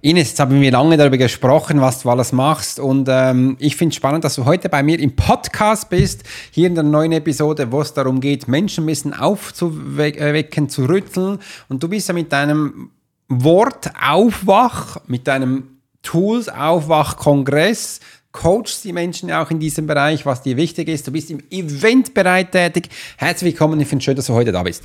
Ines, jetzt haben wir lange darüber gesprochen, was du alles machst. Und ähm, ich finde es spannend, dass du heute bei mir im Podcast bist, hier in der neuen Episode, wo es darum geht, Menschen ein bisschen aufzuwecken, zu rütteln. Und du bist ja mit deinem Wort Aufwach, mit deinem Tools Aufwach-Kongress, coachst die Menschen auch in diesem Bereich, was dir wichtig ist. Du bist im Eventbereich tätig. Herzlich willkommen, ich finde es schön, dass du heute da bist.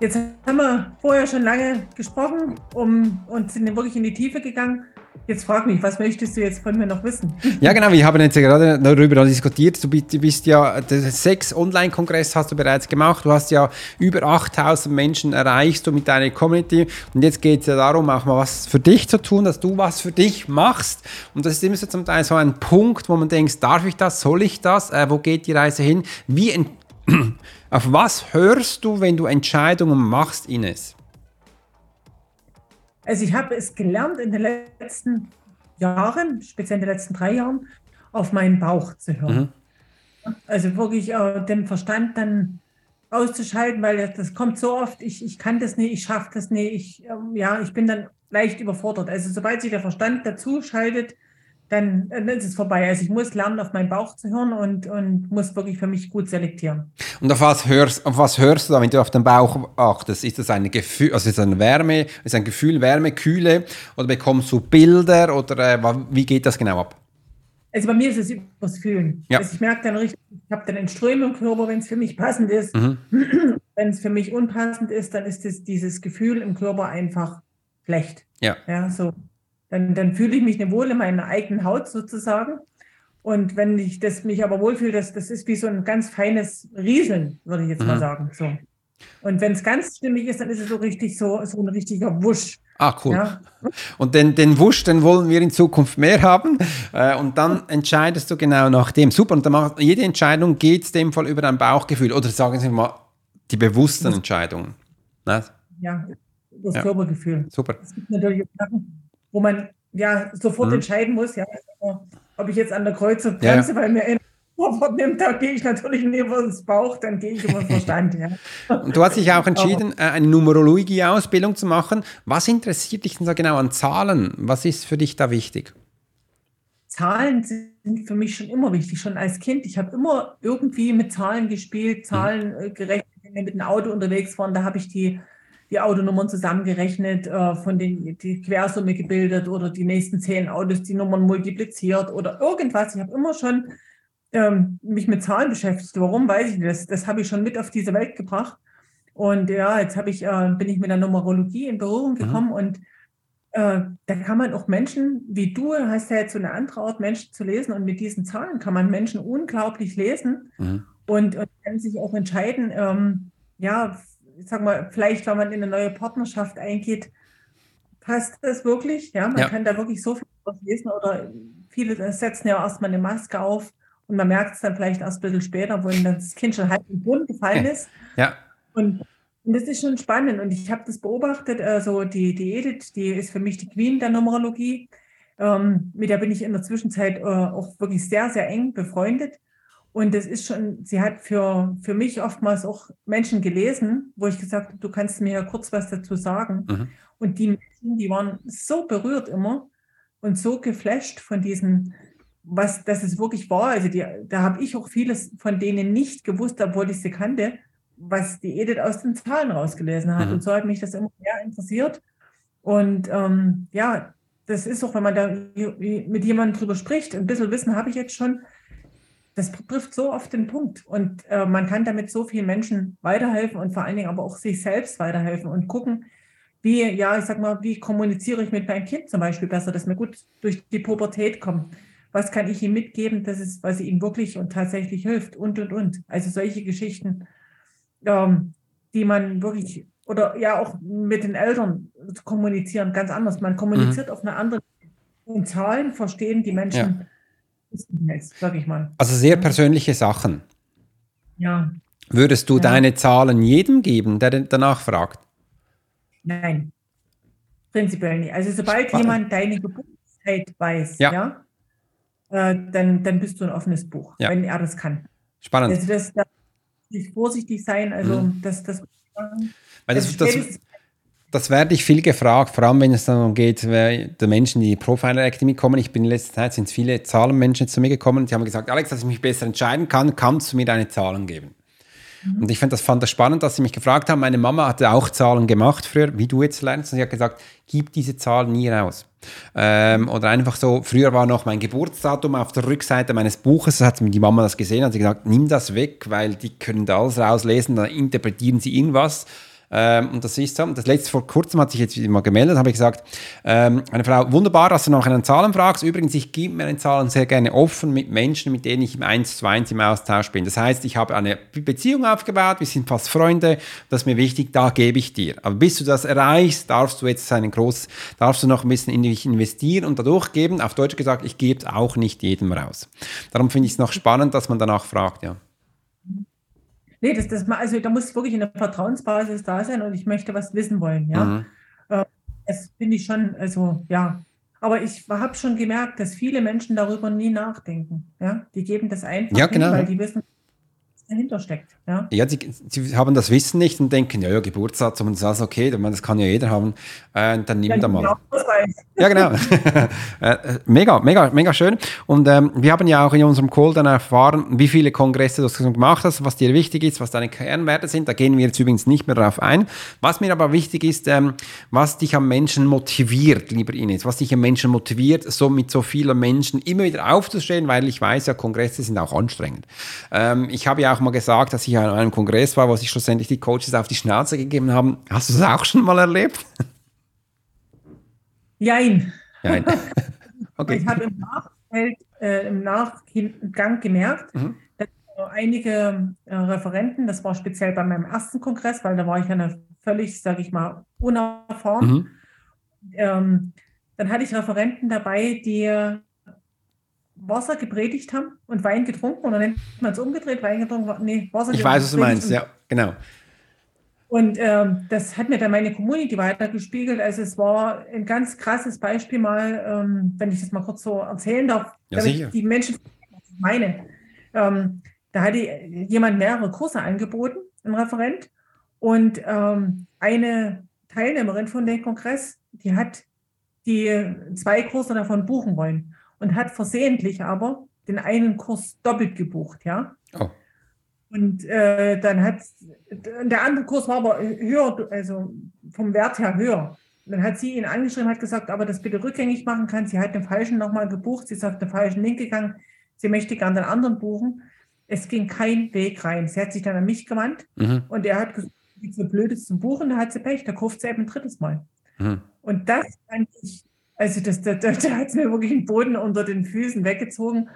jetzt haben wir vorher schon lange gesprochen um, und sind wirklich in die Tiefe gegangen. Jetzt frag mich, was möchtest du jetzt von mir noch wissen? Ja, genau, wir haben jetzt gerade darüber diskutiert. Du bist ja, sechs Online-Kongress hast du bereits gemacht. Du hast ja über 8000 Menschen erreicht du mit deiner Community. Und jetzt geht es ja darum, auch mal was für dich zu tun, dass du was für dich machst. Und das ist immer so zum Teil so ein Punkt, wo man denkt, darf ich das, soll ich das, äh, wo geht die Reise hin? Wie auf was hörst du, wenn du Entscheidungen machst, Ines? Also ich habe es gelernt in den letzten Jahren, speziell in den letzten drei Jahren, auf meinen Bauch zu hören. Mhm. Also wirklich äh, den Verstand dann auszuschalten, weil das kommt so oft, ich, ich kann das nicht, ich schaffe das nicht, ich, äh, ja, ich bin dann leicht überfordert. Also sobald sich der Verstand dazu schaltet, dann, dann ist es vorbei. Also ich muss lernen, auf meinen Bauch zu hören und, und muss wirklich für mich gut selektieren. Und auf was hörst, auf was hörst du da, wenn du auf den Bauch achtest? Ist das ein Gefühl, also ist das ein Wärme, ist ein Gefühl, Wärme, Kühle oder bekommst du Bilder oder äh, wie geht das genau ab? Also bei mir ist es übers Fühlen. Ja. Also ich merke dann richtig, ich habe dann einen Ström im Körper, wenn es für mich passend ist. Mhm. wenn es für mich unpassend ist, dann ist es dieses Gefühl im Körper einfach schlecht. Ja. Ja, so dann, dann fühle ich mich nicht wohl in meiner eigenen Haut sozusagen. Und wenn ich das mich aber wohlfühle, das, das ist wie so ein ganz feines Rieseln, würde ich jetzt mhm. mal sagen. So. Und wenn es ganz stimmig ist, dann ist es so richtig so, so ein richtiger Wusch. Ah, cool. Ja. Und den, den Wusch, den wollen wir in Zukunft mehr haben. Äh, und dann entscheidest du genau nach dem. Super. Und dann macht, jede Entscheidung geht in dem Fall über dein Bauchgefühl. Oder sagen Sie mal, die bewussten Entscheidungen. Ne? Ja, das ja. Körpergefühl. Super. Es gibt natürlich Sachen, wo man ja sofort mhm. entscheiden muss, ja, ob ich jetzt an der Kreuzung bremse, ja. weil mir ein Vorwort nimmt, da gehe ich natürlich nicht über das Bauch, dann gehe ich über den Verstand. Ja. Und du hast dich auch entschieden, äh, eine Numerologie-Ausbildung zu machen. Was interessiert dich denn so genau an Zahlen? Was ist für dich da wichtig? Zahlen sind für mich schon immer wichtig, schon als Kind. Ich habe immer irgendwie mit Zahlen gespielt, Zahlen mhm. gerechnet, wenn wir mit dem Auto unterwegs waren, da habe ich die die Autonummern zusammengerechnet, äh, von den die Quersumme gebildet oder die nächsten zehn Autos die Nummern multipliziert oder irgendwas. Ich habe immer schon ähm, mich mit Zahlen beschäftigt. Warum weiß ich. Das, das habe ich schon mit auf diese Welt gebracht. Und ja, jetzt habe ich, äh, bin ich mit der Numerologie in Berührung mhm. gekommen mhm. und äh, da kann man auch Menschen, wie du hast ja jetzt so eine andere Art, Menschen zu lesen und mit diesen Zahlen kann man Menschen unglaublich lesen mhm. und, und kann sich auch entscheiden, ähm, ja, ich sag mal, vielleicht, wenn man in eine neue Partnerschaft eingeht, passt das wirklich? Ja, man ja. kann da wirklich so viel lesen oder viele setzen ja erstmal eine Maske auf und man merkt es dann vielleicht erst ein bisschen später, wo das Kind schon halb im Boden gefallen ist. Ja. Und, und das ist schon spannend und ich habe das beobachtet, also die, die Edith, die ist für mich die Queen der Numerologie. Ähm, mit der bin ich in der Zwischenzeit äh, auch wirklich sehr, sehr eng befreundet. Und das ist schon, sie hat für, für mich oftmals auch Menschen gelesen, wo ich gesagt habe, du kannst mir ja kurz was dazu sagen. Mhm. Und die Menschen, die waren so berührt immer und so geflasht von diesen, was das es wirklich war. Also die, da habe ich auch vieles von denen nicht gewusst, obwohl ich sie kannte, was die Edith aus den Zahlen rausgelesen hat. Mhm. Und so hat mich das immer mehr interessiert. Und ähm, ja, das ist auch, wenn man da mit jemandem drüber spricht, ein bisschen Wissen habe ich jetzt schon, das trifft so oft den Punkt. Und äh, man kann damit so vielen Menschen weiterhelfen und vor allen Dingen aber auch sich selbst weiterhelfen und gucken, wie, ja, ich sag mal, wie kommuniziere ich mit meinem Kind zum Beispiel besser, dass mir gut durch die Pubertät kommt. Was kann ich ihm mitgeben, dass es, was ihm wirklich und tatsächlich hilft und, und, und. Also solche Geschichten, ähm, die man wirklich, oder ja auch mit den Eltern kommunizieren, ganz anders. Man kommuniziert mhm. auf eine andere, in Zahlen verstehen die Menschen, ja. Sag ich mal. Also sehr persönliche Sachen. Ja. Würdest du ja. deine Zahlen jedem geben, der danach fragt? Nein, prinzipiell nicht. Also sobald Spannend. jemand deine Geburtszeit weiß, ja, ja äh, dann, dann bist du ein offenes Buch, ja. wenn er das kann. Spannend. Also das, da muss vorsichtig sein, also mhm. das, das, das, das, das, das werde ich viel gefragt, vor allem wenn es dann geht, die Menschen, die Profiler-Academy kommen. Ich bin in letzter Zeit, sind viele Zahlenmenschen zu mir gekommen, die haben gesagt, Alex, dass ich mich besser entscheiden kann, kannst du mir deine Zahlen geben? Und ich fand das, fand das spannend, dass sie mich gefragt haben. Meine Mama hatte auch Zahlen gemacht früher, wie du jetzt lernst. Und sie hat gesagt, gib diese Zahlen nie raus. Ähm, oder einfach so, früher war noch mein Geburtsdatum auf der Rückseite meines Buches, hat die Mama das gesehen, hat sie gesagt, nimm das weg, weil die können da alles rauslesen, da interpretieren sie irgendwas. Ähm, und das ist so. Das letzte vor kurzem hat sich jetzt mal gemeldet, habe ich gesagt, ähm, eine Frau, wunderbar, dass du nach einen Zahlen fragst. Übrigens, ich gebe mir Zahlen sehr gerne offen mit Menschen, mit denen ich im 1 zu 1 im Austausch bin. Das heißt, ich habe eine Beziehung aufgebaut, wir sind fast Freunde, das ist mir wichtig, da gebe ich dir. Aber bis du das erreichst, darfst du jetzt einen groß, darfst du noch ein bisschen in dich investieren und dadurch geben. Auf Deutsch gesagt, ich gebe es auch nicht jedem raus. Darum finde ich es noch spannend, dass man danach fragt, ja. Nee, das, das, also da muss wirklich eine Vertrauensbasis da sein und ich möchte was wissen wollen, ja. Mhm. Äh, das finde ich schon, also ja. Aber ich habe schon gemerkt, dass viele Menschen darüber nie nachdenken. Ja, die geben das einfach, ja, genau. hin, weil die wissen, dahinter steckt. Ja, ja sie, sie, haben das Wissen nicht und denken, ja, ja, Geburtsdatum und das, okay, das kann ja jeder haben, äh, dann nimm ja, da mal. Genau, ja, genau. Äh, äh, mega, mega, mega schön. Und ähm, wir haben ja auch in unserem Call dann erfahren, wie viele Kongresse du gemacht hast, was dir wichtig ist, was deine Kernwerte sind. Da gehen wir jetzt übrigens nicht mehr darauf ein. Was mir aber wichtig ist, ähm, was dich am Menschen motiviert, lieber Ines, was dich am Menschen motiviert, so mit so vielen Menschen immer wieder aufzustehen, weil ich weiß ja, Kongresse sind auch anstrengend. Ähm, ich habe ja auch mal gesagt, dass ich an einem Kongress war, wo sich schlussendlich die Coaches auf die Schnauze gegeben haben. Hast du das auch schon mal erlebt? Jein. Jein. okay. Ich habe im, Nachfeld, äh, im Nachgang gemerkt, mhm. dass einige äh, Referenten, das war speziell bei meinem ersten Kongress, weil da war ich ja eine völlig, sage ich mal, unerfahren. Mhm. Ähm, dann hatte ich Referenten dabei, die Wasser gepredigt haben und Wein getrunken oder nennt man es umgedreht, Wein getrunken, nee, Wasser Ich weiß, was du meinst, ja, genau. Und ähm, das hat mir dann meine Community weitergespiegelt. Also es war ein ganz krasses Beispiel mal, ähm, wenn ich das mal kurz so erzählen darf, ja, sicher. die Menschen, meine. Ähm, da hatte jemand mehrere Kurse angeboten, ein Referent, und ähm, eine Teilnehmerin von dem Kongress, die hat die zwei Kurse davon buchen wollen und hat versehentlich aber den einen Kurs doppelt gebucht, ja. Oh. Und äh, dann hat der andere Kurs war aber höher, also vom Wert her höher. Und dann hat sie ihn angeschrieben, hat gesagt, aber das bitte rückgängig machen kann. Sie hat den falschen nochmal gebucht, sie ist auf den falschen Link gegangen, sie möchte gerne den anderen buchen. Es ging kein Weg rein. Sie hat sich dann an mich gewandt mhm. und er hat gesagt, wie so blöd ist zum Buchen, da hat sie Pech, da kauft sie eben ein drittes Mal. Mhm. Und das fand ich also das, da, da, da hat es mir wirklich den Boden unter den Füßen weggezogen,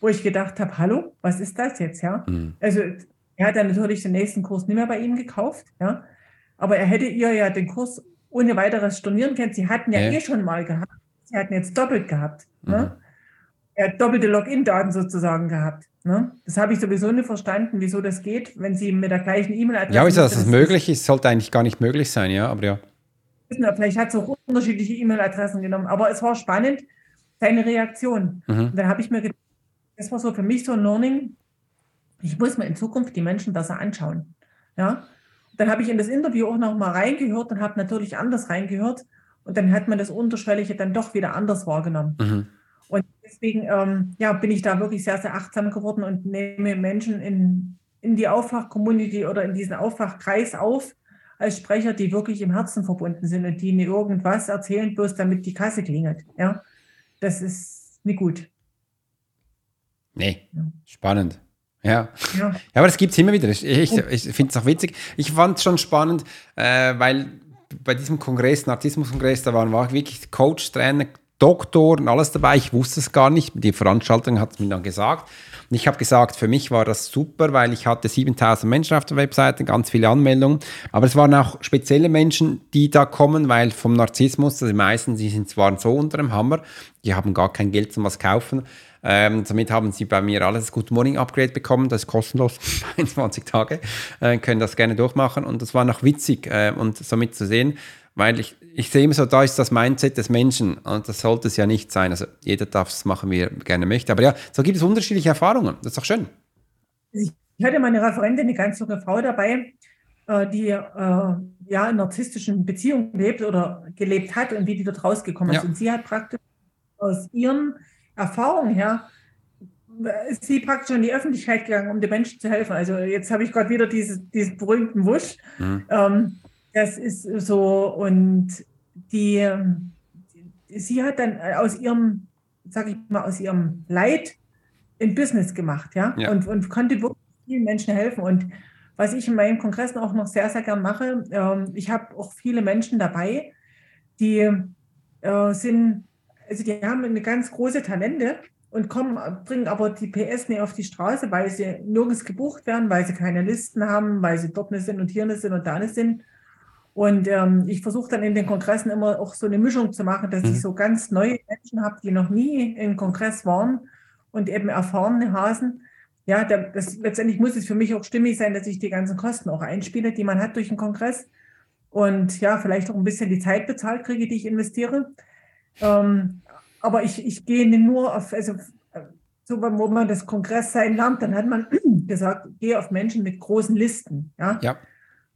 wo ich gedacht habe, hallo, was ist das jetzt? Ja? Mhm. Also er hat dann natürlich den nächsten Kurs nicht mehr bei ihm gekauft, ja. Aber er hätte ihr ja den Kurs ohne weiteres stornieren können. Sie hatten ja, ja. eh schon mal gehabt. Sie hatten jetzt doppelt gehabt. Ne? Mhm. Ne? Er hat doppelte Login-Daten sozusagen gehabt. Ne? Das habe ich sowieso nicht verstanden, wieso das geht, wenn Sie mit der gleichen E-Mail-Adresse. Ja, wieso, dass das möglich ist, sollte eigentlich gar nicht möglich sein, ja, aber ja vielleicht hat es auch unterschiedliche E-Mail-Adressen genommen, aber es war spannend, seine Reaktion. Mhm. Und dann habe ich mir gedacht, das war so für mich so ein Learning, ich muss mir in Zukunft die Menschen besser anschauen. Ja? dann habe ich in das Interview auch noch mal reingehört und habe natürlich anders reingehört. Und dann hat man das Unterschwellige dann doch wieder anders wahrgenommen. Mhm. Und deswegen ähm, ja, bin ich da wirklich sehr, sehr achtsam geworden und nehme Menschen in, in die Aufwach-Community oder in diesen Aufwachkreis auf, als Sprecher, die wirklich im Herzen verbunden sind und die nicht irgendwas erzählen, bloß damit die Kasse klingelt. Ja, das ist nicht gut. Nee, spannend. Ja. ja. ja, aber das gibt es immer wieder. Ich, ich, ich finde es auch witzig. Ich fand es schon spannend, äh, weil bei diesem Kongress, Narzissmus-Kongress, da waren wirklich Coach, Trainer, Doktor und alles dabei. Ich wusste es gar nicht. Die Veranstaltung hat es mir dann gesagt. Und ich habe gesagt, für mich war das super, weil ich hatte 7000 Menschen auf der Webseite, ganz viele Anmeldungen. Aber es waren auch spezielle Menschen, die da kommen, weil vom Narzissmus, also die meisten, die sind zwar so unter dem Hammer, die haben gar kein Geld zum was kaufen. Ähm, somit haben Sie bei mir alles Good Morning Upgrade bekommen. Das ist kostenlos, 21 Tage. Äh, können das gerne durchmachen. Und das war noch witzig äh, und somit zu sehen, weil ich, ich sehe immer so, da ist das Mindset des Menschen und das sollte es ja nicht sein. Also jeder darf es machen, wie er gerne möchte. Aber ja, so gibt es unterschiedliche Erfahrungen. Das ist doch schön. Ich hatte meine Referentin, eine ganz junge Frau dabei, äh, die äh, ja in narzisstischen Beziehungen lebt oder gelebt hat und wie die dort rausgekommen ist. Und sie hat praktisch aus ihren Erfahrungen her ist sie praktisch in die Öffentlichkeit gegangen, um den Menschen zu helfen. Also jetzt habe ich gerade wieder dieses, diesen berühmten Wusch. Mhm. Ähm, das ist so und die, sie hat dann aus ihrem, sag ich mal, aus ihrem Leid ein Business gemacht, ja, ja. Und, und konnte wirklich vielen Menschen helfen. Und was ich in meinen Kongressen auch noch sehr, sehr gern mache, ähm, ich habe auch viele Menschen dabei, die äh, sind, also die haben eine ganz große Talente und kommen, bringen aber die PS nicht auf die Straße, weil sie nirgends gebucht werden, weil sie keine Listen haben, weil sie dort nicht sind und hier nicht sind und da nicht sind. Und ähm, ich versuche dann in den Kongressen immer auch so eine Mischung zu machen, dass mhm. ich so ganz neue Menschen habe, die noch nie im Kongress waren und eben erfahrene Hasen. Ja, das, letztendlich muss es für mich auch stimmig sein, dass ich die ganzen Kosten auch einspiele, die man hat durch den Kongress. Und ja, vielleicht auch ein bisschen die Zeit bezahlt kriege, die ich investiere. Ähm, aber ich, ich gehe nur auf, also so, wo man das Kongress sein lernt, dann hat man gesagt, gehe auf Menschen mit großen Listen. Ja. ja.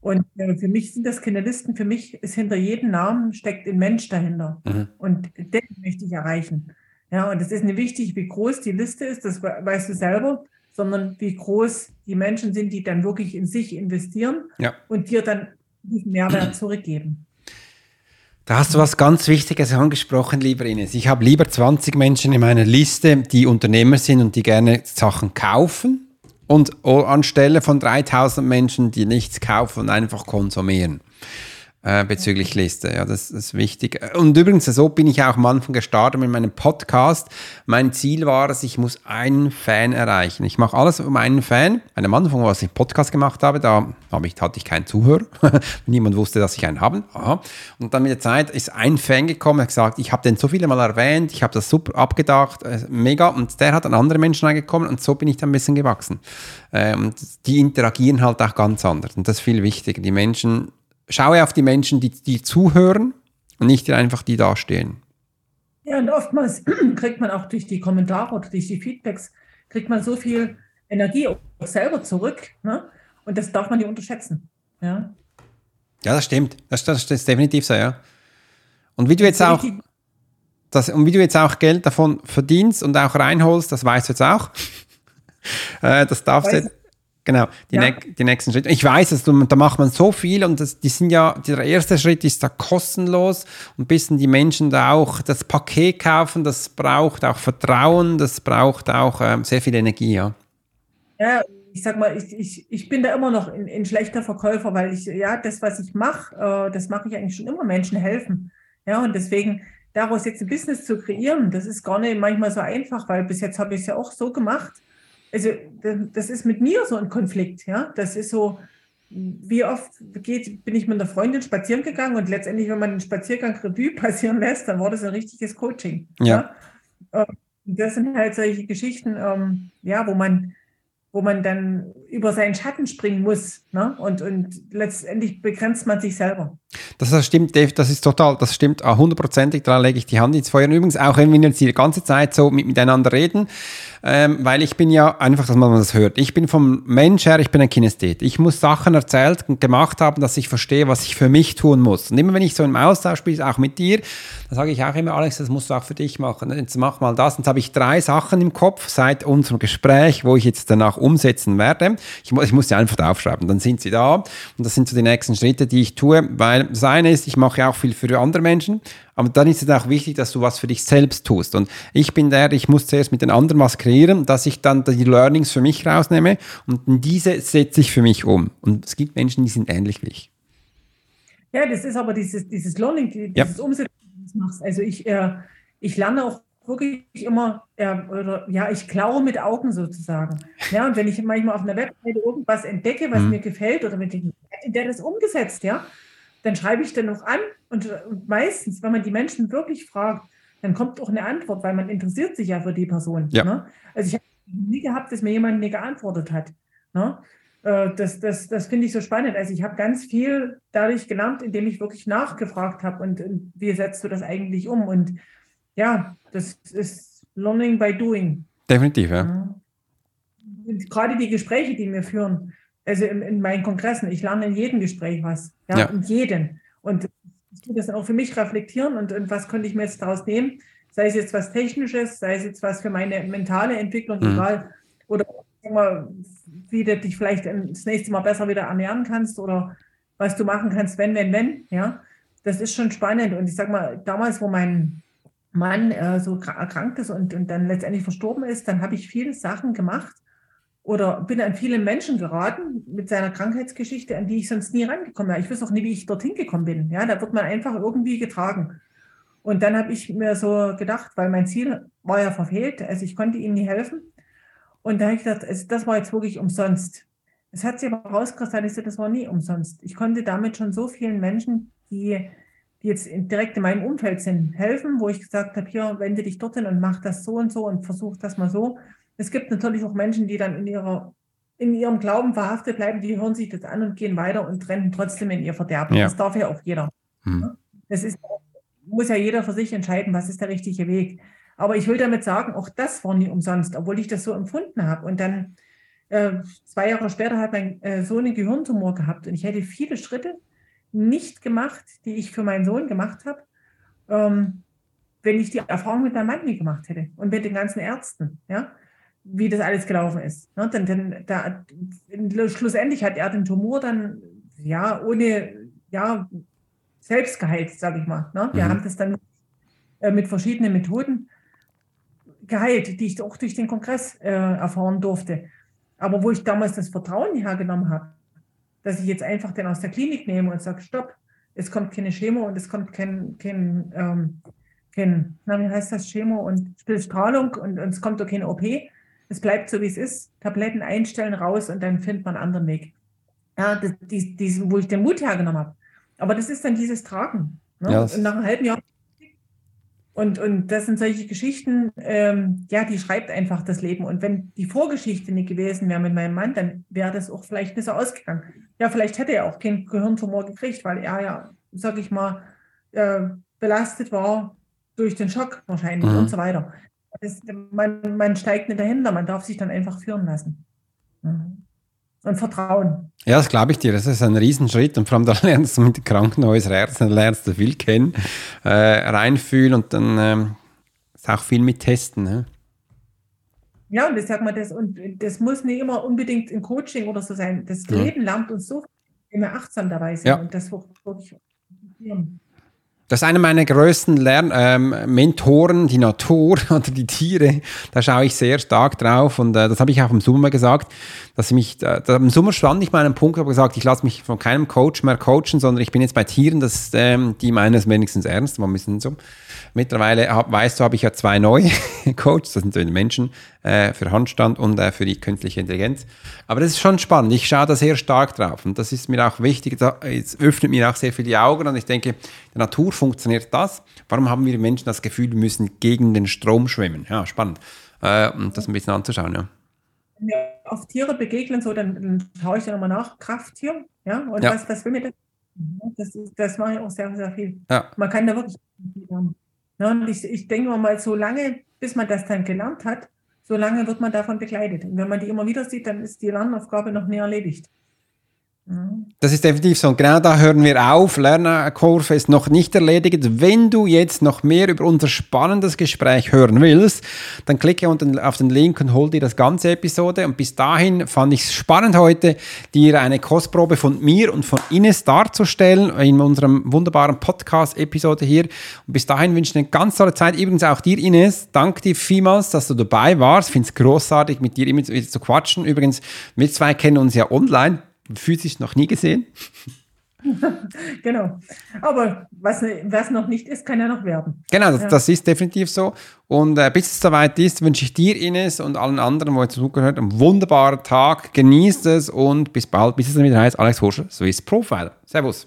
Und äh, für mich sind das keine Listen. Für mich ist hinter jedem Namen steckt ein Mensch dahinter. Mhm. Und den möchte ich erreichen. Ja, und es ist nicht wichtig, wie groß die Liste ist, das weißt du selber, sondern wie groß die Menschen sind, die dann wirklich in sich investieren ja. und dir dann diesen Mehrwert zurückgeben. Da hast du was ganz Wichtiges angesprochen, lieber Ines. Ich habe lieber 20 Menschen in meiner Liste, die Unternehmer sind und die gerne Sachen kaufen, und anstelle von 3000 Menschen, die nichts kaufen und einfach konsumieren äh, bezüglich Liste. Ja, das, ist wichtig. Und übrigens, so bin ich auch am Anfang gestartet mit meinem Podcast. Mein Ziel war es, ich muss einen Fan erreichen. Ich mache alles um einen Fan. Am Anfang, was ich Podcast gemacht habe, da habe ich, hatte ich keinen Zuhörer. Niemand wusste, dass ich einen habe. Aha. Und dann mit der Zeit ist ein Fan gekommen, hat gesagt, ich habe den so viele Mal erwähnt, ich habe das super abgedacht, äh, mega. Und der hat an andere Menschen reingekommen und so bin ich dann ein bisschen gewachsen. Äh, und die interagieren halt auch ganz anders. Und das ist viel wichtiger. Die Menschen schaue auf die Menschen, die, die zuhören und nicht einfach die dastehen. Ja, und oftmals kriegt man auch durch die Kommentare oder durch die Feedbacks, kriegt man so viel Energie auch selber zurück. Ne? Und das darf man nicht unterschätzen. Ja, ja das stimmt. Das, das, das ist definitiv so, ja. Und wie du jetzt auch, das, und wie du jetzt auch Geld davon verdienst und auch reinholst, das weißt du jetzt auch. Äh, das darfst du jetzt Genau, die, ja. ne die nächsten Schritte. Ich weiß es, da macht man so viel und das, die sind ja, der erste Schritt ist da kostenlos und bis die Menschen da auch das Paket kaufen, das braucht auch Vertrauen, das braucht auch ähm, sehr viel Energie, ja. Ja, ich sag mal, ich, ich, ich bin da immer noch ein, ein schlechter Verkäufer, weil ich, ja, das, was ich mache, äh, das mache ich eigentlich schon immer, Menschen helfen. Ja, und deswegen daraus jetzt ein Business zu kreieren, das ist gar nicht manchmal so einfach, weil bis jetzt habe ich es ja auch so gemacht also das ist mit mir so ein Konflikt, ja. Das ist so, wie oft geht, bin ich mit einer Freundin spazieren gegangen und letztendlich, wenn man den Spaziergang Revue passieren lässt, dann war das ein richtiges Coaching. Ja. ja? Ähm, das sind halt solche Geschichten, ähm, ja, wo man wo man dann über seinen Schatten springen muss. Ne? Und, und letztendlich begrenzt man sich selber. Das, stimmt, Dave, das ist total, das stimmt hundertprozentig, da lege ich die Hand ins Feuer. Und übrigens auch, wenn wir jetzt die ganze Zeit so mit, miteinander reden, ähm, weil ich bin ja, einfach, dass man das hört, ich bin vom Mensch her, ich bin ein Kinesthet. Ich muss Sachen erzählt und gemacht haben, dass ich verstehe, was ich für mich tun muss. Und immer wenn ich so im Austausch bin, auch mit dir, dann sage ich auch immer, Alex, das musst du auch für dich machen. Jetzt mach mal das. Und jetzt habe ich drei Sachen im Kopf seit unserem Gespräch, wo ich jetzt danach umsetzen werde. Ich, ich muss sie einfach aufschreiben, dann sind sie da und das sind so die nächsten Schritte, die ich tue, weil das eine ist, ich mache ja auch viel für andere Menschen, aber dann ist es auch wichtig, dass du was für dich selbst tust. Und ich bin der, ich muss zuerst mit den anderen was kreieren, dass ich dann die Learnings für mich rausnehme und diese setze ich für mich um. Und es gibt Menschen, die sind ähnlich wie ich. Ja, das ist aber dieses, dieses Learning, dieses ja. Umsetzen, das machst. Also ich, äh, ich lerne auch wirklich immer, äh, oder ja, ich klaue mit Augen sozusagen. Ja, und wenn ich manchmal auf einer Webseite irgendwas entdecke, was mhm. mir gefällt, oder wenn ich, der das umgesetzt, ja, dann schreibe ich dann noch an und, und, meistens, wenn man die Menschen wirklich fragt, dann kommt auch eine Antwort, weil man interessiert sich ja für die Person. Ja. Ne? Also ich habe nie gehabt, dass mir jemand nie geantwortet hat. Ne? Äh, das, das, das finde ich so spannend. Also ich habe ganz viel dadurch gelernt, indem ich wirklich nachgefragt habe und, und, wie setzt du das eigentlich um? Und ja, das ist Learning by Doing. Definitiv, ja. Und gerade die Gespräche, die wir führen, also in, in, meinen Kongressen, ich lerne in jedem Gespräch was. Ja, ja. in jedem. Und ich tue das dann auch für mich reflektieren und, und was könnte ich mir jetzt daraus nehmen? Sei es jetzt was Technisches, sei es jetzt was für meine mentale Entwicklung, mhm. egal. Oder mal, wie du dich vielleicht das nächste Mal besser wieder ernähren kannst oder was du machen kannst, wenn, wenn, wenn. Ja, das ist schon spannend. Und ich sag mal, damals, wo mein Mann äh, so erkrankt ist und, und dann letztendlich verstorben ist, dann habe ich viele Sachen gemacht oder bin an viele Menschen geraten mit seiner Krankheitsgeschichte, an die ich sonst nie rangekommen wäre. Ich wüsste auch nie, wie ich dorthin gekommen bin. Ja, da wird man einfach irgendwie getragen. Und dann habe ich mir so gedacht, weil mein Ziel war ja verfehlt, also ich konnte ihm nie helfen. Und da habe ich gedacht, das war jetzt wirklich umsonst. Es hat sich aber herauskristallisiert, das war nie umsonst. Ich konnte damit schon so vielen Menschen, die, die jetzt direkt in meinem Umfeld sind, helfen, wo ich gesagt habe, hier, wende dich dorthin und mach das so und so und versuch das mal so. Es gibt natürlich auch Menschen, die dann in ihrer in ihrem Glauben verhaftet bleiben, die hören sich das an und gehen weiter und trennen trotzdem in ihr Verderben. Ja. Das darf ja auch jeder. Hm. Das ist, muss ja jeder für sich entscheiden, was ist der richtige Weg. Aber ich will damit sagen, auch das war nie umsonst, obwohl ich das so empfunden habe. Und dann äh, zwei Jahre später hat mein äh, Sohn einen Gehirntumor gehabt und ich hätte viele Schritte nicht gemacht, die ich für meinen Sohn gemacht habe, ähm, wenn ich die Erfahrung mit meinem Mann nie gemacht hätte und mit den ganzen Ärzten, ja, wie das alles gelaufen ist. Ne? Denn, denn da, schlussendlich hat er den Tumor dann ja ohne ja selbst geheilt, sage ich mal. Ne? Wir mhm. haben das dann äh, mit verschiedenen Methoden geheilt, die ich auch durch den Kongress äh, erfahren durfte. Aber wo ich damals das Vertrauen hergenommen habe, dass ich jetzt einfach den aus der Klinik nehme und sage, stopp, es kommt keine Chemo und es kommt kein, kein, ähm, kein na, wie heißt das, Chemo und Strahlung und, und es kommt auch keine OP. Es bleibt so, wie es ist. Tabletten einstellen, raus und dann findet man einen anderen Weg. Ja, das, die, die, wo ich den Mut hergenommen habe. Aber das ist dann dieses Tragen. Ne? Ja, und nach einem halben Jahr und, und das sind solche Geschichten, ähm, ja, die schreibt einfach das Leben. Und wenn die Vorgeschichte nicht gewesen wäre mit meinem Mann, dann wäre das auch vielleicht nicht so ausgegangen. Ja, vielleicht hätte er auch keinen Gehirntumor gekriegt, weil er ja, sag ich mal, äh, belastet war durch den Schock wahrscheinlich mhm. und so weiter. Das, man, man steigt nicht dahinter, man darf sich dann einfach führen lassen. Mhm und Vertrauen. Ja, das glaube ich dir. Das ist ein Riesenschritt und vor allem da lernst du mit den Krankenhäuserärzten, lernst du viel kennen, äh, reinfühlen und dann ähm, ist auch viel mit Testen. Ne? Ja, und ich sag mal, das, und das muss nicht immer unbedingt im Coaching oder so sein. Das ja. Leben lernt uns so, wenn wir achtsam dabei sind ja. und das wirklich das ist einer meiner größten Lern ähm, Mentoren, die Natur oder die Tiere. Da schaue ich sehr stark drauf und äh, das habe ich auch im Sommer gesagt, dass ich mich, äh, im Sommer stand ich mal an Punkt, habe gesagt, ich lasse mich von keinem Coach mehr coachen, sondern ich bin jetzt bei Tieren, dass ähm, die meinen es wenigstens ernst, man müssen so. Mittlerweile, hab, weißt du, habe ich ja zwei neue Coaches, das sind so Menschen äh, für Handstand und äh, für die künstliche Intelligenz. Aber das ist schon spannend, ich schaue da sehr stark drauf und das ist mir auch wichtig, es öffnet mir auch sehr viel die Augen und ich denke, der Natur funktioniert das. Warum haben wir Menschen das Gefühl, wir müssen gegen den Strom schwimmen? Ja, spannend. Äh, und das ein bisschen anzuschauen, ja. Wenn wir auf Tiere begegnen, so, dann, dann schaue ich ja nochmal nach, Krafttier, ja, und ja. Was, was will mir das? Das, das mache ich auch sehr, sehr viel. Ja. Man kann da wirklich. Ja, und ich, ich denke mal, so lange, bis man das dann gelernt hat, so lange wird man davon begleitet. Und wenn man die immer wieder sieht, dann ist die Lernaufgabe noch nie erledigt. Das ist definitiv so. Und genau da hören wir auf. Lernerkurve ist noch nicht erledigt. Wenn du jetzt noch mehr über unser spannendes Gespräch hören willst, dann klicke unten auf den Link und hol dir das ganze Episode. Und bis dahin fand ich es spannend heute, dir eine Kostprobe von mir und von Ines darzustellen in unserem wunderbaren Podcast-Episode hier. Und bis dahin wünsche ich eine ganz tolle Zeit. Übrigens auch dir, Ines. Danke dir vielmals, dass du dabei warst. Ich finde es großartig, mit dir immer wieder zu quatschen. Übrigens, wir zwei kennen uns ja online physisch noch nie gesehen. genau. Aber was es noch nicht ist, kann ja noch werden. Genau, das, ja. das ist definitiv so. Und äh, bis es soweit ist, wünsche ich dir, Ines, und allen anderen, wo ihr zugehört, einen wunderbaren Tag. Genießt es und bis bald, bis es dann wieder heißt, Alex Horscher, Swiss Profiler. Servus.